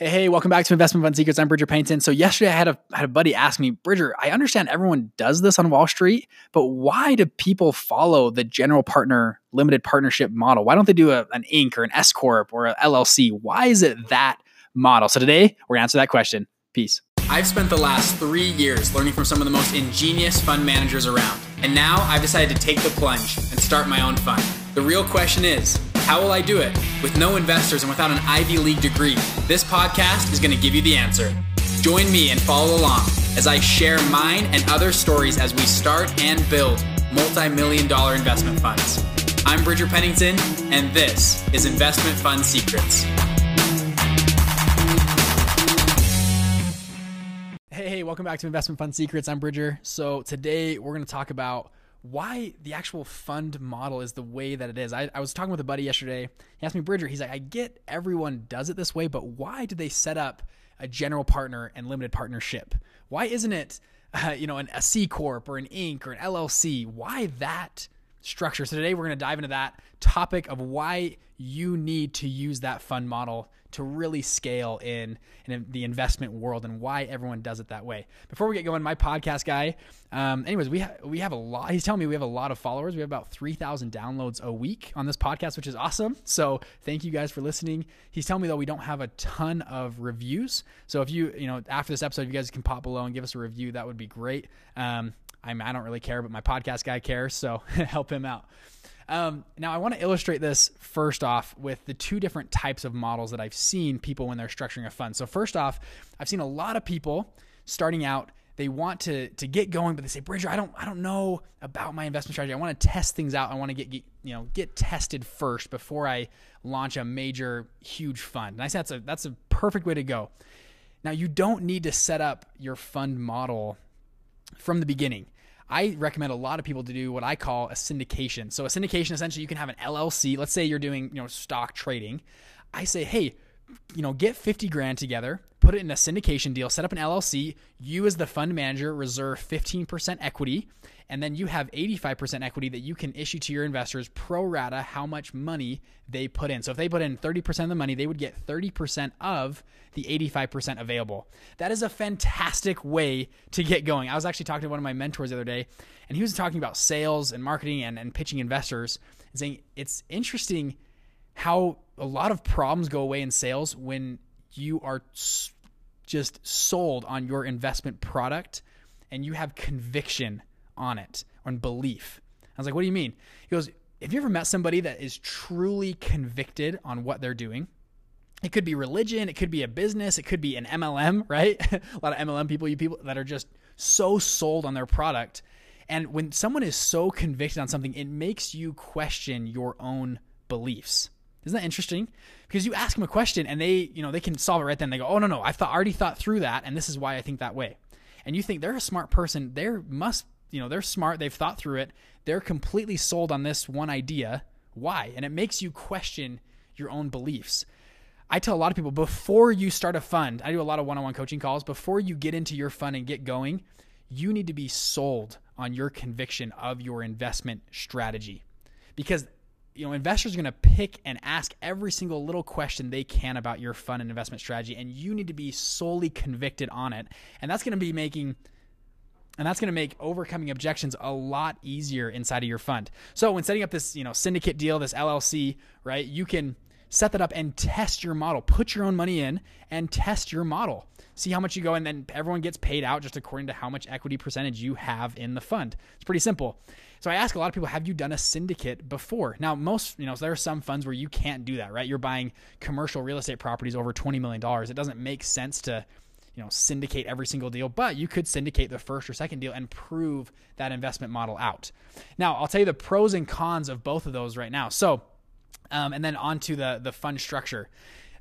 Hey, hey, welcome back to Investment Fund Secrets. I'm Bridger Pennington. So yesterday I had a had a buddy ask me, Bridger, I understand everyone does this on Wall Street, but why do people follow the general partner limited partnership model? Why don't they do a, an Inc. or an S Corp or an LLC? Why is it that model? So today we're gonna answer that question. Peace. I've spent the last three years learning from some of the most ingenious fund managers around. And now I've decided to take the plunge and start my own fund. The real question is, how will I do it? With no investors and without an Ivy League degree, this podcast is going to give you the answer. Join me and follow along as I share mine and other stories as we start and build multi million dollar investment funds. I'm Bridger Pennington, and this is Investment Fund Secrets. Hey, hey, welcome back to Investment Fund Secrets. I'm Bridger. So today we're going to talk about why the actual fund model is the way that it is. I, I was talking with a buddy yesterday. He asked me, Bridger, he's like, I get everyone does it this way, but why do they set up a general partner and limited partnership? Why isn't it, uh, you know, an, a C corp or an Inc. or an LLC? Why that structure? So today we're going to dive into that topic of why you need to use that fund model to really scale in, in the investment world and why everyone does it that way. Before we get going, my podcast guy, um, anyways, we ha- we have a lot. He's telling me we have a lot of followers. We have about three thousand downloads a week on this podcast, which is awesome. So thank you guys for listening. He's telling me though we don't have a ton of reviews. So if you you know after this episode, if you guys can pop below and give us a review, that would be great. Um, I'm, I don't really care, but my podcast guy cares, so help him out. Um, now, I want to illustrate this first off with the two different types of models that I've seen people when they're structuring a fund. So, first off, I've seen a lot of people starting out. They want to to get going, but they say, Bridger, I don't I don't know about my investment strategy. I want to test things out. I want to get, get you know get tested first before I launch a major huge fund. And I say that's a that's a perfect way to go. Now, you don't need to set up your fund model from the beginning. I recommend a lot of people to do what I call a syndication. So a syndication essentially you can have an LLC. Let's say you're doing, you know, stock trading. I say, "Hey, you know, get 50 grand together, put it in a syndication deal, set up an LLC. You, as the fund manager, reserve 15% equity, and then you have 85% equity that you can issue to your investors pro rata how much money they put in. So if they put in 30% of the money, they would get 30% of the 85% available. That is a fantastic way to get going. I was actually talking to one of my mentors the other day, and he was talking about sales and marketing and, and pitching investors, and saying it's interesting how a lot of problems go away in sales when you are just sold on your investment product and you have conviction on it on belief. I was like, what do you mean? He goes, have you ever met somebody that is truly convicted on what they're doing? It could be religion, it could be a business, it could be an MLM, right? a lot of MLM people, you people that are just so sold on their product. And when someone is so convicted on something, it makes you question your own beliefs. Isn't that interesting? Because you ask them a question and they, you know, they can solve it right then. They go, "Oh no, no, I thought already thought through that, and this is why I think that way." And you think they're a smart person. They're must, you know, they're smart. They've thought through it. They're completely sold on this one idea. Why? And it makes you question your own beliefs. I tell a lot of people before you start a fund, I do a lot of one-on-one coaching calls. Before you get into your fund and get going, you need to be sold on your conviction of your investment strategy, because you know, investors are going to pick and ask every single little question they can about your fund and investment strategy, and you need to be solely convicted on it. And that's going to be making and that's going to make overcoming objections a lot easier inside of your fund. So when setting up this, you know, syndicate deal, this LLC, right? You can set that up and test your model. Put your own money in and test your model. See how much you go, and then everyone gets paid out just according to how much equity percentage you have in the fund. It's pretty simple. So I ask a lot of people, have you done a syndicate before? Now, most, you know, so there are some funds where you can't do that, right? You're buying commercial real estate properties over $20 million. It doesn't make sense to, you know, syndicate every single deal, but you could syndicate the first or second deal and prove that investment model out. Now, I'll tell you the pros and cons of both of those right now. So, um, and then onto the the fund structure.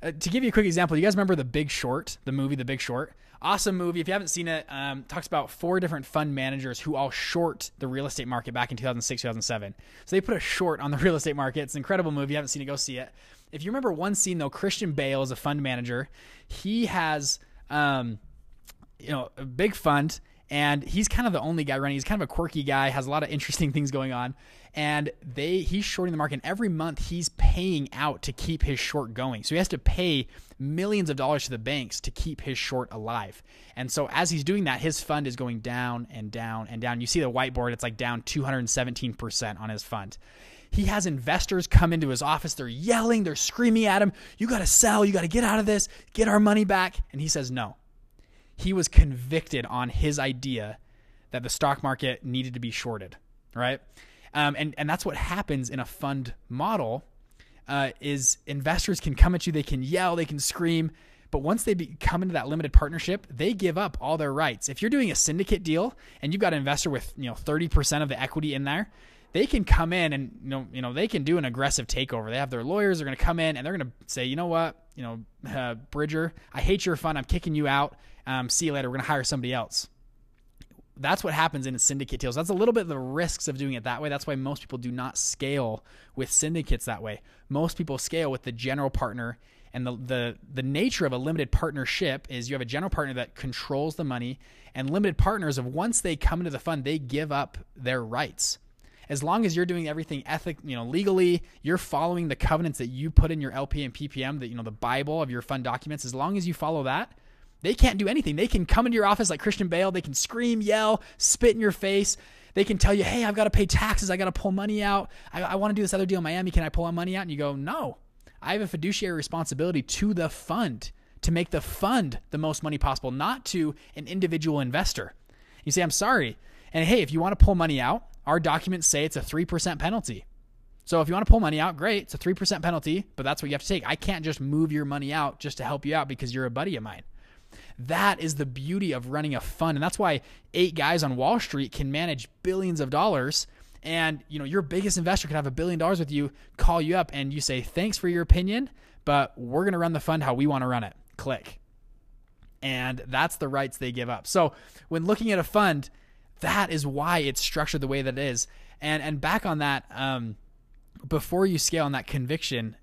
Uh, to give you a quick example, you guys remember The Big Short, the movie The Big Short? Awesome movie. If you haven't seen it, um, talks about four different fund managers who all short the real estate market back in 2006, 2007. So they put a short on the real estate market. It's an incredible movie. If you haven't seen it, go see it. If you remember one scene though, Christian Bale is a fund manager. He has, um, you know, a big fund and he's kind of the only guy running. He's kind of a quirky guy, has a lot of interesting things going on, and they he's shorting the market. And every month he's paying out to keep his short going. So he has to pay millions of dollars to the banks to keep his short alive. And so as he's doing that, his fund is going down and down and down. You see the whiteboard; it's like down 217 percent on his fund. He has investors come into his office. They're yelling, they're screaming at him, You got to sell, you got to get out of this, get our money back. And he says, No. He was convicted on his idea that the stock market needed to be shorted, right? Um, and, and that's what happens in a fund model uh, is investors can come at you, they can yell, they can scream, but once they be, come into that limited partnership, they give up all their rights. If you're doing a syndicate deal and you've got an investor with you know 30% of the equity in there, they can come in and you know you know they can do an aggressive takeover. They have their lawyers. They're going to come in and they're going to say, you know what, you know, uh, Bridger, I hate your fund. I'm kicking you out. Um, see you later. We're going to hire somebody else. That's what happens in a syndicate deals. That's a little bit of the risks of doing it that way. That's why most people do not scale with syndicates that way. Most people scale with the general partner and the, the the nature of a limited partnership is you have a general partner that controls the money and limited partners of once they come into the fund they give up their rights as long as you're doing everything ethic, you know, legally, you're following the covenants that you put in your LP and PPM, that you know, the Bible of your fund documents. As long as you follow that, they can't do anything. They can come into your office like Christian Bale. They can scream, yell, spit in your face. They can tell you, "Hey, I've got to pay taxes. I got to pull money out. I, I want to do this other deal in Miami. Can I pull my money out?" And you go, "No, I have a fiduciary responsibility to the fund." to make the fund the most money possible, not to an individual investor. You say, I'm sorry. And hey, if you want to pull money out, our documents say it's a 3% penalty. So if you want to pull money out, great. It's a 3% penalty, but that's what you have to take. I can't just move your money out just to help you out because you're a buddy of mine. That is the beauty of running a fund. And that's why eight guys on Wall Street can manage billions of dollars. And you know, your biggest investor could have a billion dollars with you, call you up, and you say, Thanks for your opinion, but we're gonna run the fund how we want to run it. Click. And that's the rights they give up. So when looking at a fund, that is why it's structured the way that it is. And and back on that, um, before you scale on that conviction,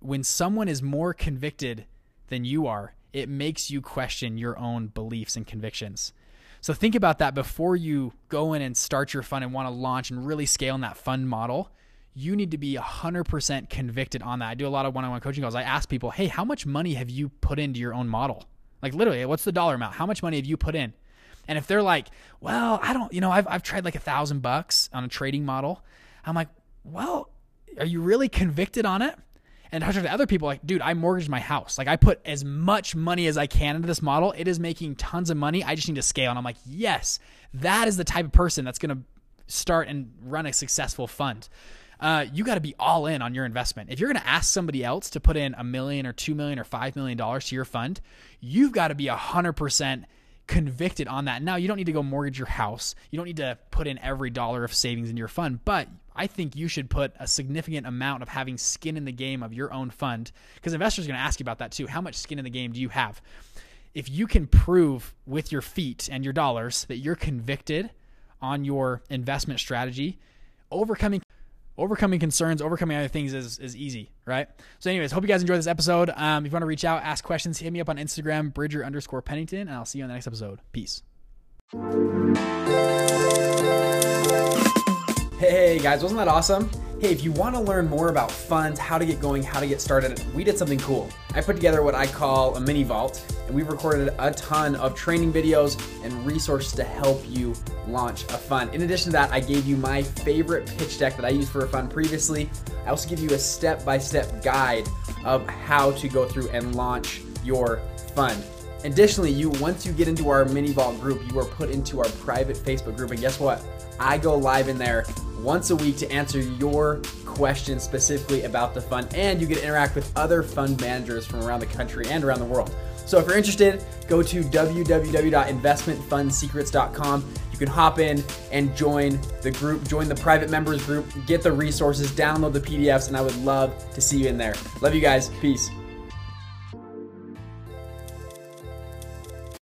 when someone is more convicted than you are, it makes you question your own beliefs and convictions. So think about that before you go in and start your fund and want to launch and really scale in that fund model. You need to be 100% convicted on that. I do a lot of one on one coaching calls. I ask people, hey, how much money have you put into your own model? Like literally, what's the dollar amount? How much money have you put in? And if they're like, well, I don't, you know, I've, I've tried like a thousand bucks on a trading model. I'm like, well, are you really convicted on it? And I talk to other people like, dude, I mortgaged my house. Like I put as much money as I can into this model. It is making tons of money. I just need to scale. And I'm like, yes, that is the type of person that's going to start and run a successful fund. Uh, you got to be all in on your investment. If you're going to ask somebody else to put in a million or two million or five million dollars to your fund, you've got to be a hundred percent convicted on that. Now, you don't need to go mortgage your house. You don't need to put in every dollar of savings in your fund, but I think you should put a significant amount of having skin in the game of your own fund because investors are going to ask you about that too. How much skin in the game do you have? If you can prove with your feet and your dollars that you're convicted on your investment strategy, overcoming overcoming concerns, overcoming other things is, is easy, right? So, anyways, hope you guys enjoyed this episode. Um, if you want to reach out, ask questions, hit me up on Instagram, Bridger underscore Pennington, and I'll see you on the next episode. Peace. Hey guys, wasn't that awesome? Hey, if you want to learn more about funds, how to get going, how to get started, we did something cool. I put together what I call a mini vault, and we've recorded a ton of training videos and resources to help you launch a fund. In addition to that, I gave you my favorite pitch deck that I used for a fund previously. I also give you a step by step guide of how to go through and launch your fund. Additionally, you once you get into our mini vault group, you are put into our private Facebook group, and guess what? I go live in there once a week to answer your questions specifically about the fund, and you get to interact with other fund managers from around the country and around the world. So if you're interested, go to www.investmentfundsecrets.com. You can hop in and join the group, join the private members group, get the resources, download the PDFs, and I would love to see you in there. Love you guys. Peace.